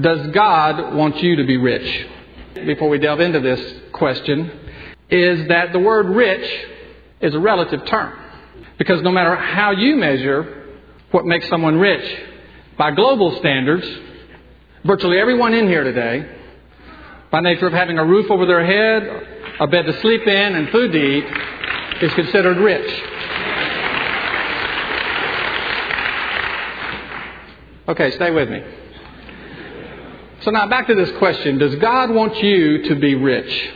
Does God want you to be rich? Before we delve into this question, is that the word rich is a relative term. Because no matter how you measure what makes someone rich, by global standards, virtually everyone in here today, by nature of having a roof over their head, a bed to sleep in, and food to eat, is considered rich. Okay, stay with me. So now back to this question Does God want you to be rich?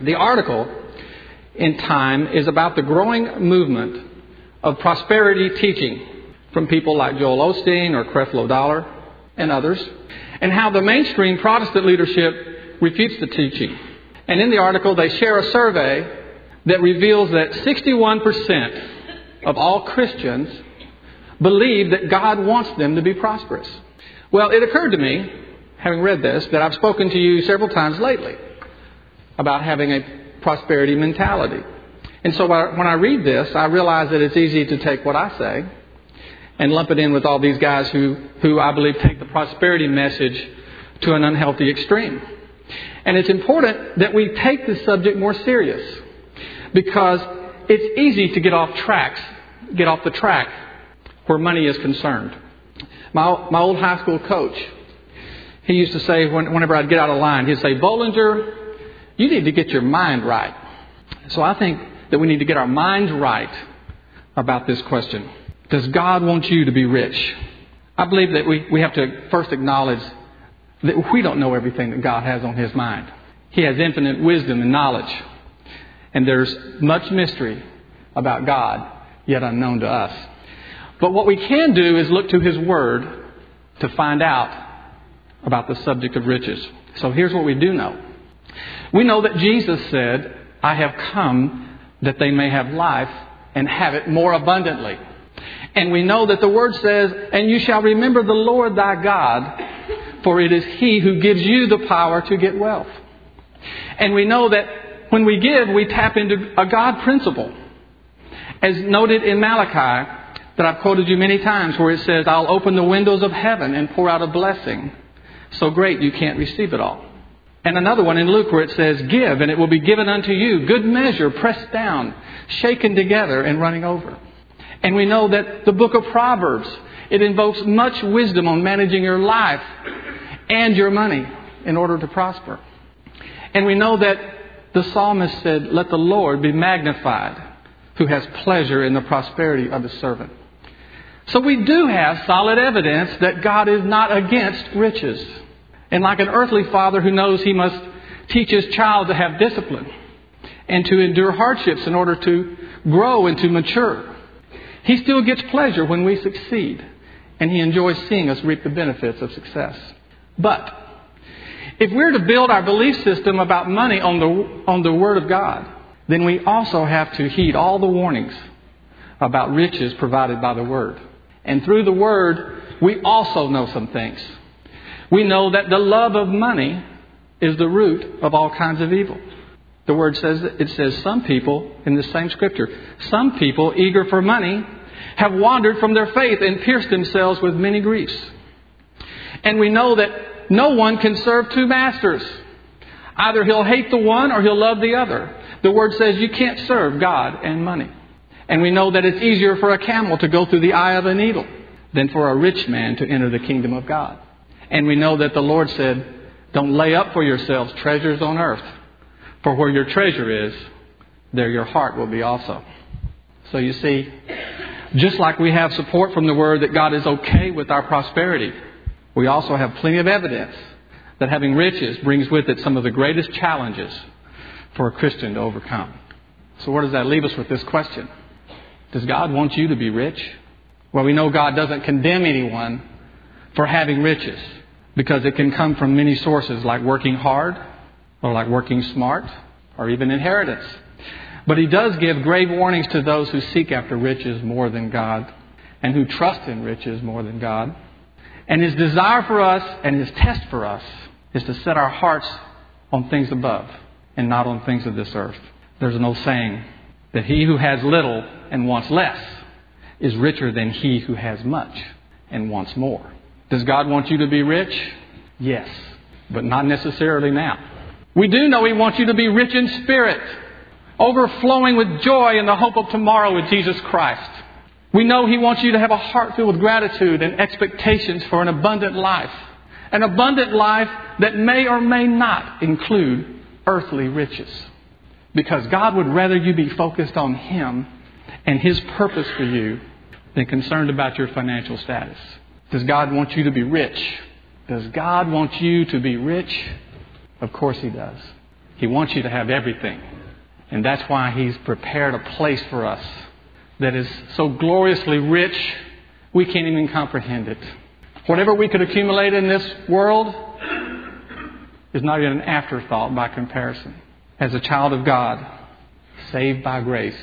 The article in Time is about the growing movement of prosperity teaching from people like Joel Osteen or Creflo Dollar and others, and how the mainstream Protestant leadership refutes the teaching. And in the article, they share a survey that reveals that 61% of all Christians believe that God wants them to be prosperous. Well, it occurred to me, having read this, that I've spoken to you several times lately about having a prosperity mentality. And so when I read this, I realize that it's easy to take what I say and lump it in with all these guys who, who I believe take the prosperity message to an unhealthy extreme. And it's important that we take this subject more serious because it's easy to get off tracks, get off the track where money is concerned. My, my old high school coach, he used to say whenever I'd get out of line, he'd say, Bollinger, you need to get your mind right. So I think that we need to get our minds right about this question. Does God want you to be rich? I believe that we, we have to first acknowledge that we don't know everything that God has on His mind. He has infinite wisdom and knowledge. And there's much mystery about God, yet unknown to us. But what we can do is look to His Word to find out about the subject of riches. So here's what we do know. We know that Jesus said, I have come that they may have life and have it more abundantly. And we know that the Word says, And you shall remember the Lord thy God, for it is He who gives you the power to get wealth. And we know that when we give, we tap into a God principle. As noted in Malachi, that I've quoted you many times, where it says, I'll open the windows of heaven and pour out a blessing so great you can't receive it all. And another one in Luke where it says, Give, and it will be given unto you, good measure, pressed down, shaken together, and running over. And we know that the book of Proverbs, it invokes much wisdom on managing your life and your money in order to prosper. And we know that the psalmist said, Let the Lord be magnified, who has pleasure in the prosperity of his servant. So we do have solid evidence that God is not against riches. And like an earthly father who knows he must teach his child to have discipline and to endure hardships in order to grow and to mature, he still gets pleasure when we succeed. And he enjoys seeing us reap the benefits of success. But if we're to build our belief system about money on the, on the Word of God, then we also have to heed all the warnings about riches provided by the Word. And through the Word, we also know some things. We know that the love of money is the root of all kinds of evil. The word says it says some people in the same scripture, some people eager for money have wandered from their faith and pierced themselves with many griefs. And we know that no one can serve two masters. Either he'll hate the one or he'll love the other. The word says you can't serve God and money. And we know that it's easier for a camel to go through the eye of a needle than for a rich man to enter the kingdom of God. And we know that the Lord said, Don't lay up for yourselves treasures on earth, for where your treasure is, there your heart will be also. So you see, just like we have support from the Word that God is okay with our prosperity, we also have plenty of evidence that having riches brings with it some of the greatest challenges for a Christian to overcome. So, where does that leave us with this question? Does God want you to be rich? Well, we know God doesn't condemn anyone for having riches. because it can come from many sources like working hard or like working smart or even inheritance. But he does give grave warnings to those who seek after riches more than God and who trust in riches more than God. And his desire for us and his test for us is to set our hearts on things above and not on things of this earth. There's an old saying that he who has little and wants less is richer than he who has much and wants more. Does God want you to be rich? Yes, but not necessarily now. We do know He wants you to be rich in spirit, overflowing with joy in the hope of tomorrow with Jesus Christ. We know He wants you to have a heart filled with gratitude and expectations for an abundant life. An abundant life that may or may not include earthly riches. Because God would rather you be focused on Him and His purpose for you than concerned about your financial status. Does God want you to be rich? Does God want you to be rich? Of course He does. He wants you to have everything. And that's why He's prepared a place for us that is so gloriously rich, we can't even comprehend it. Whatever we could accumulate in this world is not even an afterthought by comparison. As a child of God, saved by grace,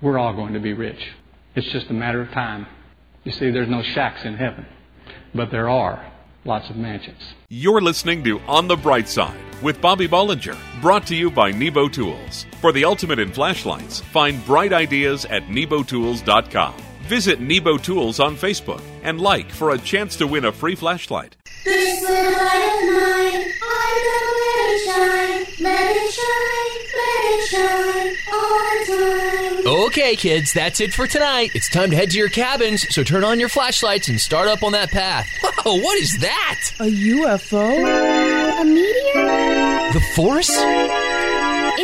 we're all going to be rich. It's just a matter of time. You see, there's no shacks in heaven, but there are lots of mansions. You're listening to On the Bright Side with Bobby Bollinger, brought to you by Nebo Tools. For the ultimate in flashlights, find bright ideas at nebotools.com. Visit Nebo Tools on Facebook and like for a chance to win a free flashlight. Okay, kids, that's it for tonight. It's time to head to your cabins, so turn on your flashlights and start up on that path. Whoa, what is that? A UFO? A meteor? The Force?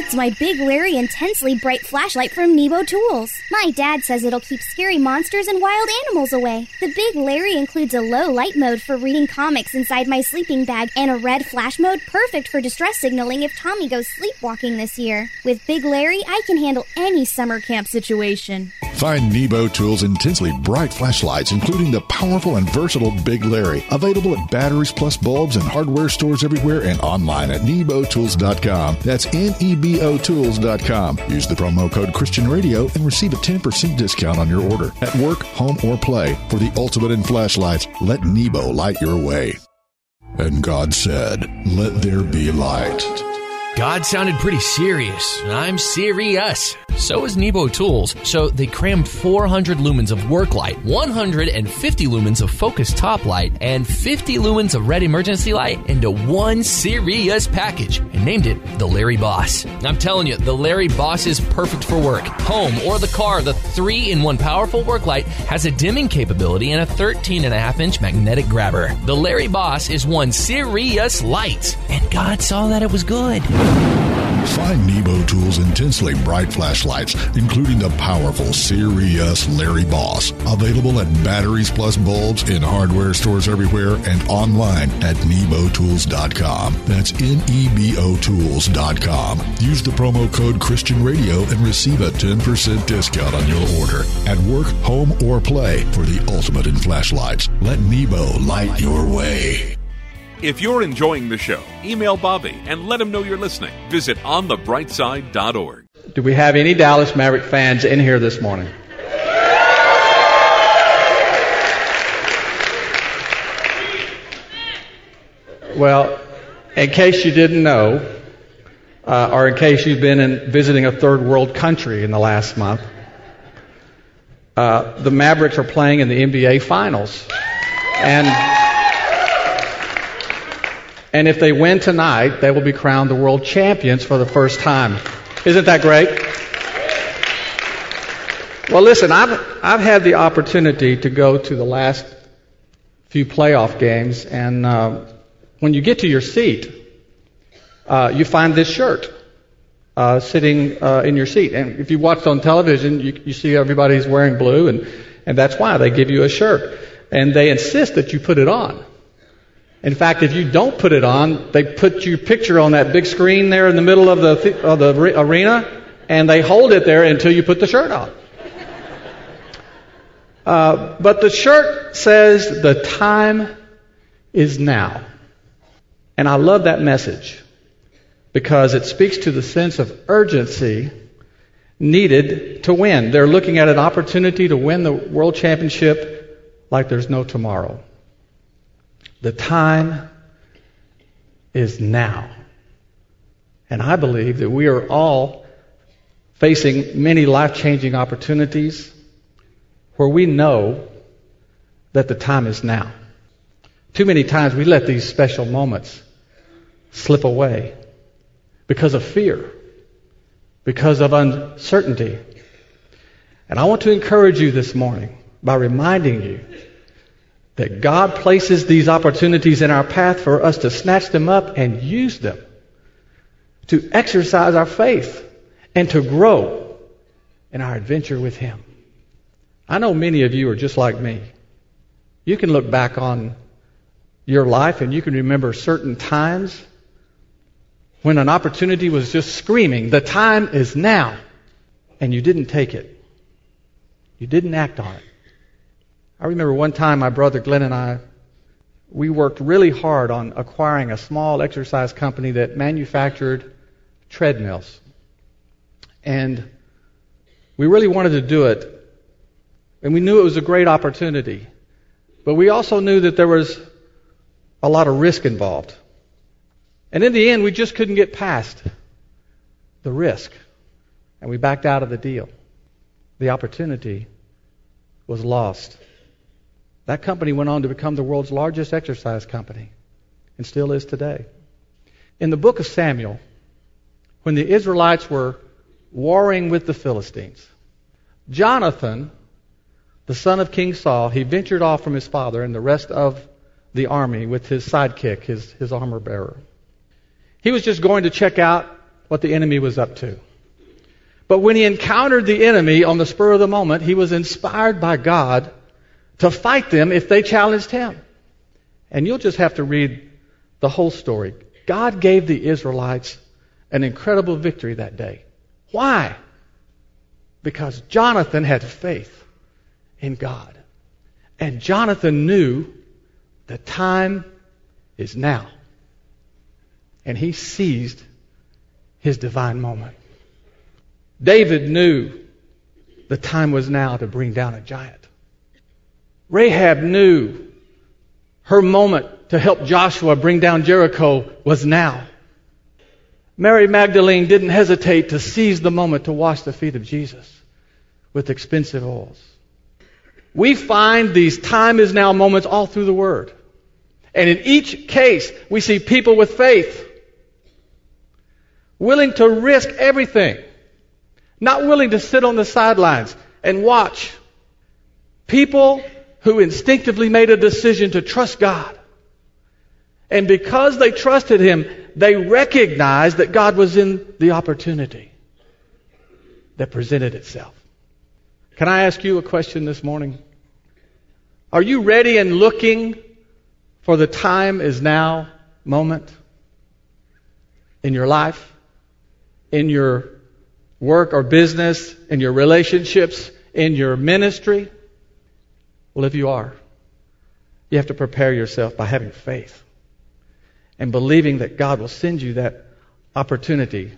It's my Big Larry intensely bright flashlight from Nebo Tools. My dad says it'll keep scary monsters and wild animals away. The Big Larry includes a low light mode for reading comics inside my sleeping bag and a red flash mode perfect for distress signaling if Tommy goes sleepwalking this year. With Big Larry, I can handle any summer camp situation. Find Nebo Tools' intensely bright flashlights, including the powerful and versatile Big Larry, available at batteries plus bulbs and hardware stores everywhere and online at nebotools.com. That's N E B O Tools.com. Use the promo code Christian Radio and receive a 10% discount on your order at work, home, or play. For the ultimate in flashlights, let Nebo light your way. And God said, Let there be light. God sounded pretty serious. I'm serious. So is Nebo Tools. So they crammed 400 lumens of work light, 150 lumens of focus top light, and 50 lumens of red emergency light into one serious package and named it the Larry Boss. I'm telling you, the Larry Boss is perfect for work, home, or the car. The three in one powerful work light has a dimming capability and a 13 and a half inch magnetic grabber. The Larry Boss is one serious light, and God saw that it was good. Find Nebo Tools' intensely bright flashlights, including the powerful serious Larry Boss, available at batteries plus bulbs in hardware stores everywhere and online at nebotools.com. That's N-E-B-O Tools.com. Use the promo code Christian Radio and receive a 10% discount on your order at work, home, or play for the ultimate in flashlights. Let Nebo light your way. If you're enjoying the show, email Bobby and let him know you're listening. Visit onthebrightside.org. Do we have any Dallas Maverick fans in here this morning? Well, in case you didn't know, uh, or in case you've been in visiting a third world country in the last month, uh, the Mavericks are playing in the NBA Finals. And, and if they win tonight, they will be crowned the world champions for the first time. Isn't that great? Well, listen, I've, I've had the opportunity to go to the last few playoff games, and uh, when you get to your seat, uh, you find this shirt uh, sitting uh, in your seat. And if you watched on television, you, you see everybody's wearing blue, and, and that's why they give you a shirt. And they insist that you put it on. In fact, if you don't put it on, they put your picture on that big screen there in the middle of the, th- of the re- arena, and they hold it there until you put the shirt on. Uh, but the shirt says the time is now. And I love that message because it speaks to the sense of urgency needed to win. They're looking at an opportunity to win the world championship like there's no tomorrow. The time is now. And I believe that we are all facing many life changing opportunities where we know that the time is now. Too many times we let these special moments slip away because of fear, because of uncertainty. And I want to encourage you this morning by reminding you that God places these opportunities in our path for us to snatch them up and use them to exercise our faith and to grow in our adventure with Him. I know many of you are just like me. You can look back on your life and you can remember certain times when an opportunity was just screaming, the time is now, and you didn't take it. You didn't act on it. I remember one time my brother Glenn and I, we worked really hard on acquiring a small exercise company that manufactured treadmills. And we really wanted to do it. And we knew it was a great opportunity. But we also knew that there was a lot of risk involved. And in the end, we just couldn't get past the risk. And we backed out of the deal. The opportunity was lost. That company went on to become the world's largest exercise company and still is today. In the book of Samuel, when the Israelites were warring with the Philistines, Jonathan, the son of King Saul, he ventured off from his father and the rest of the army with his sidekick, his, his armor bearer. He was just going to check out what the enemy was up to. But when he encountered the enemy on the spur of the moment, he was inspired by God to fight them if they challenged him. And you'll just have to read the whole story. God gave the Israelites an incredible victory that day. Why? Because Jonathan had faith in God. And Jonathan knew the time is now. And he seized his divine moment. David knew the time was now to bring down a giant. Rahab knew her moment to help Joshua bring down Jericho was now. Mary Magdalene didn't hesitate to seize the moment to wash the feet of Jesus with expensive oils. We find these time is now moments all through the Word. And in each case, we see people with faith willing to risk everything, not willing to sit on the sidelines and watch. People who instinctively made a decision to trust God. And because they trusted Him, they recognized that God was in the opportunity that presented itself. Can I ask you a question this morning? Are you ready and looking for the time is now moment in your life, in your work or business, in your relationships, in your ministry? Well, if you are, you have to prepare yourself by having faith and believing that God will send you that opportunity.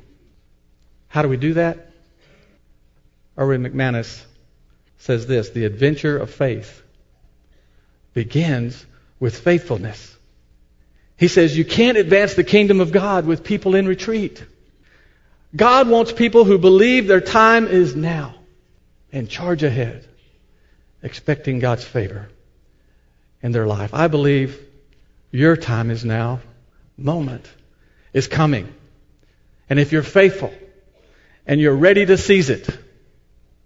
How do we do that? Erwin McManus says this the adventure of faith begins with faithfulness. He says you can't advance the kingdom of God with people in retreat. God wants people who believe their time is now and charge ahead, expecting God's favor in their life. I believe your time is now, moment is coming. And if you're faithful and you're ready to seize it,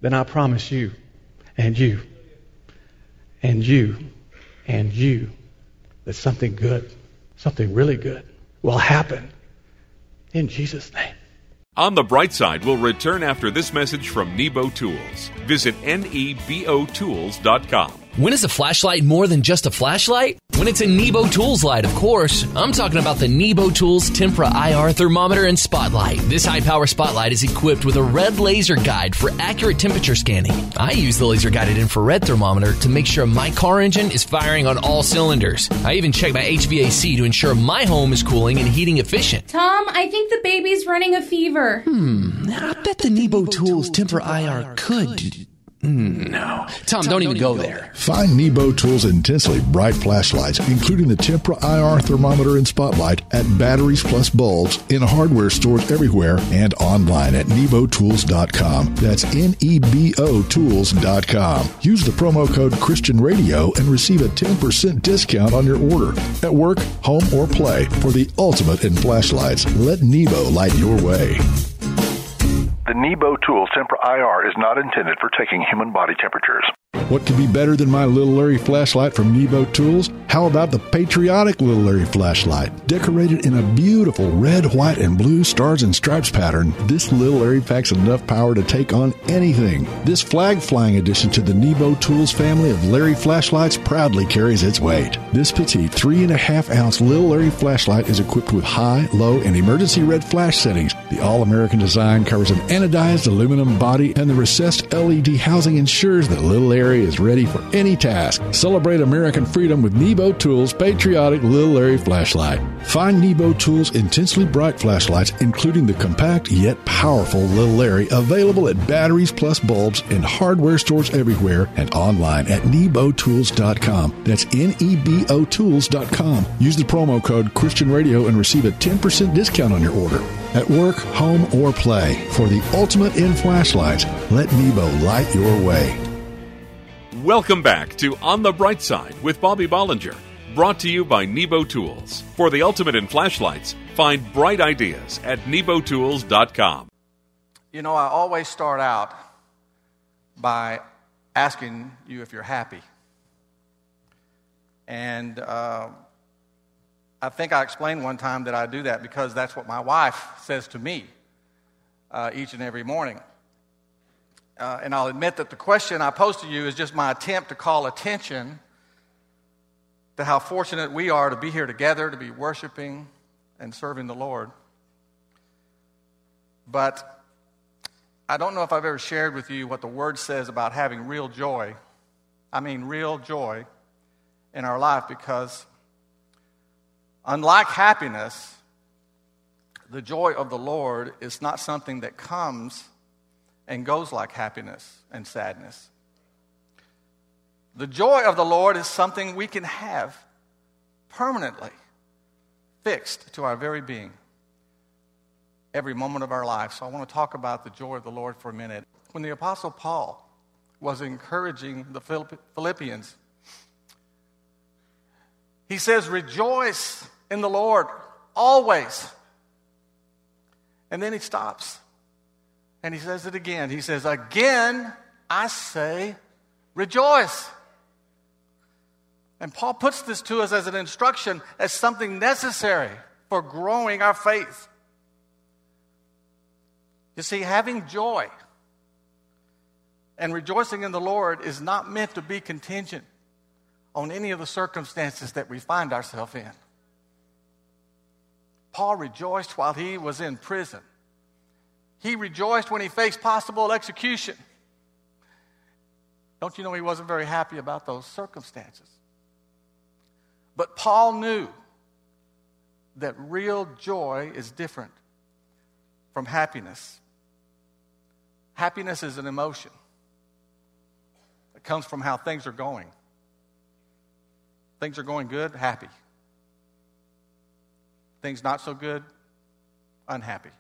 then I promise you and you and you and you that something good, something really good will happen in Jesus' name. On the bright side, we'll return after this message from Nebo Tools. Visit nebotools.com. When is a flashlight more than just a flashlight? When it's a Nebo Tools light, of course. I'm talking about the Nebo Tools Tempra IR thermometer and spotlight. This high power spotlight is equipped with a red laser guide for accurate temperature scanning. I use the laser guided infrared thermometer to make sure my car engine is firing on all cylinders. I even check my HVAC to ensure my home is cooling and heating efficient. Tom, I think the baby's running a fever. Hmm, I bet the Nebo Tools Tempra IR could no. Tom, don't even go there. Find Nebo Tools intensely bright flashlights, including the Tempra IR thermometer and spotlight at Batteries Plus Bulbs in hardware stores everywhere and online at nebotools.com. That's N-E-B-O tools.com. Use the promo code Christian Radio and receive a 10% discount on your order. At work, home, or play, for the ultimate in flashlights, let Nebo light your way. The Nebo Tools Tempra IR is not intended for taking human body temperatures. What could be better than my Little Larry flashlight from Nebo Tools? How about the patriotic Little Larry flashlight? Decorated in a beautiful red, white, and blue stars and stripes pattern, this Little Larry packs enough power to take on anything. This flag flying addition to the Nebo Tools family of Larry flashlights proudly carries its weight. This petite three and a half ounce Little Larry flashlight is equipped with high, low, and emergency red flash settings. The all American design covers an anodized aluminum body, and the recessed LED housing ensures that Little Larry is ready for any task. Celebrate American freedom with Nebo Tools patriotic Little Larry flashlight. Find Nebo Tools intensely bright flashlights, including the compact yet powerful Little Larry, available at Batteries Plus Bulbs in hardware stores everywhere and online at nebotools.com. That's N-E-B-O Tools.com. Use the promo code Christian Radio and receive a 10% discount on your order. At work, home, or play, for the ultimate in flashlights, let Nebo light your way. Welcome back to On the Bright Side with Bobby Bollinger, brought to you by Nebo Tools. For the ultimate in flashlights, find bright ideas at nebotools.com. You know, I always start out by asking you if you're happy. And uh, I think I explained one time that I do that because that's what my wife says to me uh, each and every morning. Uh, and I'll admit that the question I pose to you is just my attempt to call attention to how fortunate we are to be here together, to be worshiping and serving the Lord. But I don't know if I've ever shared with you what the Word says about having real joy. I mean, real joy in our life because, unlike happiness, the joy of the Lord is not something that comes and goes like happiness and sadness. The joy of the Lord is something we can have permanently fixed to our very being every moment of our life. So I want to talk about the joy of the Lord for a minute. When the Apostle Paul was encouraging the Philippians, he says, Rejoice in the Lord always. And then he stops and he says it again. He says, Again, I say, rejoice. And Paul puts this to us as an instruction, as something necessary for growing our faith. You see, having joy and rejoicing in the Lord is not meant to be contingent on any of the circumstances that we find ourselves in. Paul rejoiced while he was in prison. He rejoiced when he faced possible execution. Don't you know he wasn't very happy about those circumstances? But Paul knew that real joy is different from happiness. Happiness is an emotion, it comes from how things are going. Things are going good, happy. Things not so good, unhappy.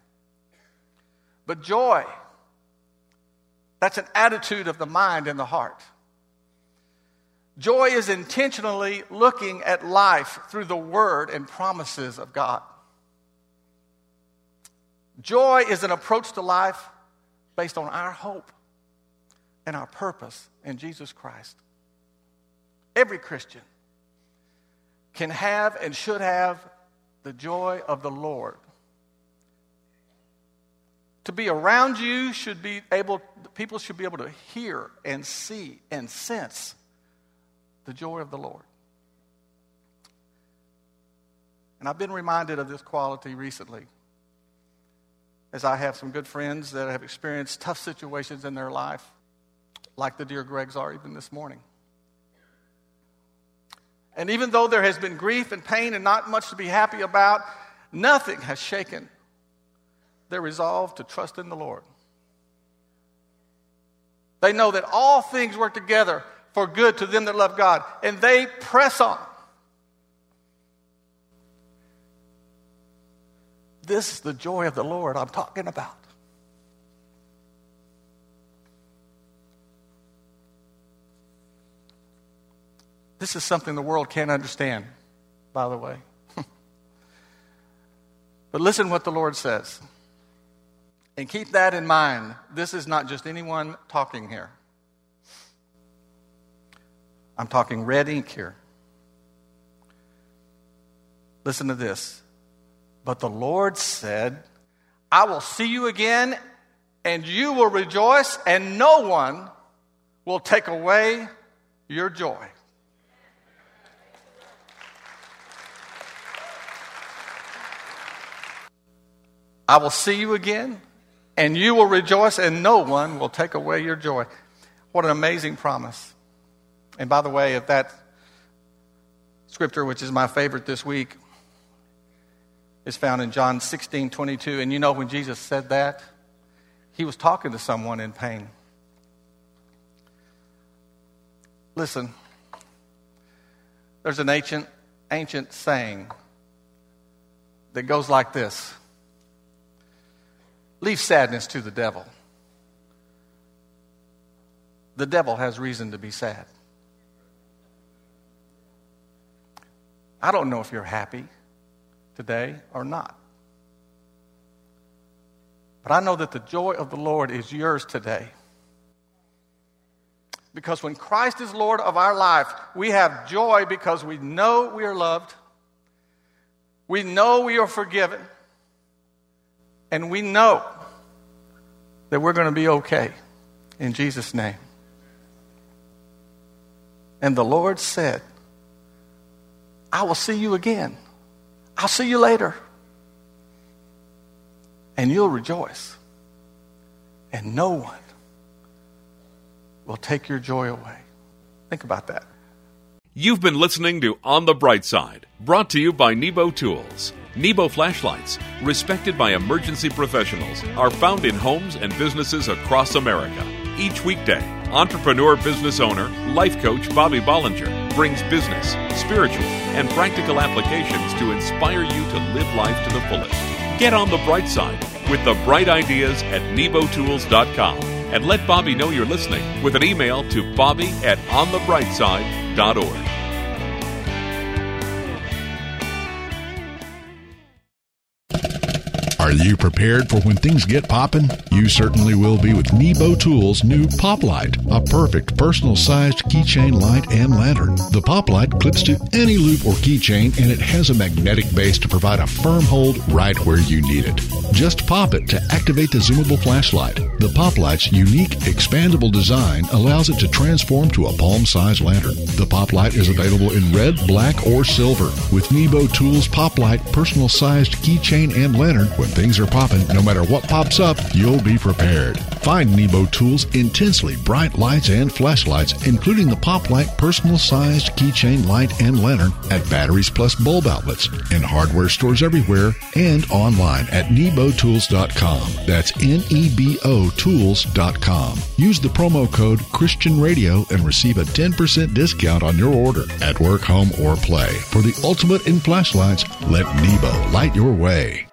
But joy, that's an attitude of the mind and the heart. Joy is intentionally looking at life through the word and promises of God. Joy is an approach to life based on our hope and our purpose in Jesus Christ. Every Christian can have and should have the joy of the Lord to be around you should be able, people should be able to hear and see and sense the joy of the Lord. And I've been reminded of this quality recently as I have some good friends that have experienced tough situations in their life, like the dear Gregs are even this morning. And even though there has been grief and pain and not much to be happy about, nothing has shaken their resolve to trust in the Lord. They know that all things work together for good to them that love God, and they press on. This is the joy of the Lord I'm talking about. This is something the world can't understand, by the way. but listen what the Lord says. And keep that in mind. This is not just anyone talking here. I'm talking red ink here. Listen to this. But the Lord said, I will see you again, and you will rejoice, and no one will take away your joy. I will see you again, and you will rejoice, and no one will take away your joy. What an amazing promise. And by the way, if that scripture, which is my favorite this week, is found in John 16 22. And you know, when Jesus said that, he was talking to someone in pain. Listen, there's an ancient, ancient saying that goes like this Leave sadness to the devil. The devil has reason to be sad. I don't know if you're happy today or not. But I know that the joy of the Lord is yours today. Because when Christ is Lord of our life, we have joy because we know we are loved, we know we are forgiven, and we know that we're going to be okay in Jesus' name. And the Lord said, I will see you again. I'll see you later. And you'll rejoice. And no one will take your joy away. Think about that. You've been listening to On the Bright Side, brought to you by Nebo Tools. Nebo flashlights, respected by emergency professionals, are found in homes and businesses across America. Each weekday, entrepreneur business owner, life coach Bobby Bollinger brings business, spiritual, and practical applications to inspire you to live life to the fullest. Get on the bright side with the bright ideas at nebotools.com and let Bobby know you're listening with an email to bobby at onthebrightside.org. Are you prepared for when things get popping? You certainly will be with Nebo Tools' new Pop Light, a perfect personal sized keychain light and lantern. The Pop Light clips to any loop or keychain and it has a magnetic base to provide a firm hold right where you need it. Just pop it to activate the zoomable flashlight. The Pop Light's unique expandable design allows it to transform to a palm sized lantern. The Pop Light is available in red, black, or silver. With Nebo Tools Pop Light personal sized keychain and lantern, when things are popping, no matter what pops up, you'll be prepared. Find Nebo Tools' intensely bright lights and flashlights, including the Pop Light personal sized keychain light and lantern at Batteries Plus bulb outlets, in hardware stores everywhere, and online at nebotools.com. That's N E B O Tools.com. Use the promo code Christian Radio and receive a 10% discount on your order at work, home, or play. For the ultimate in flashlights, let Nebo light your way.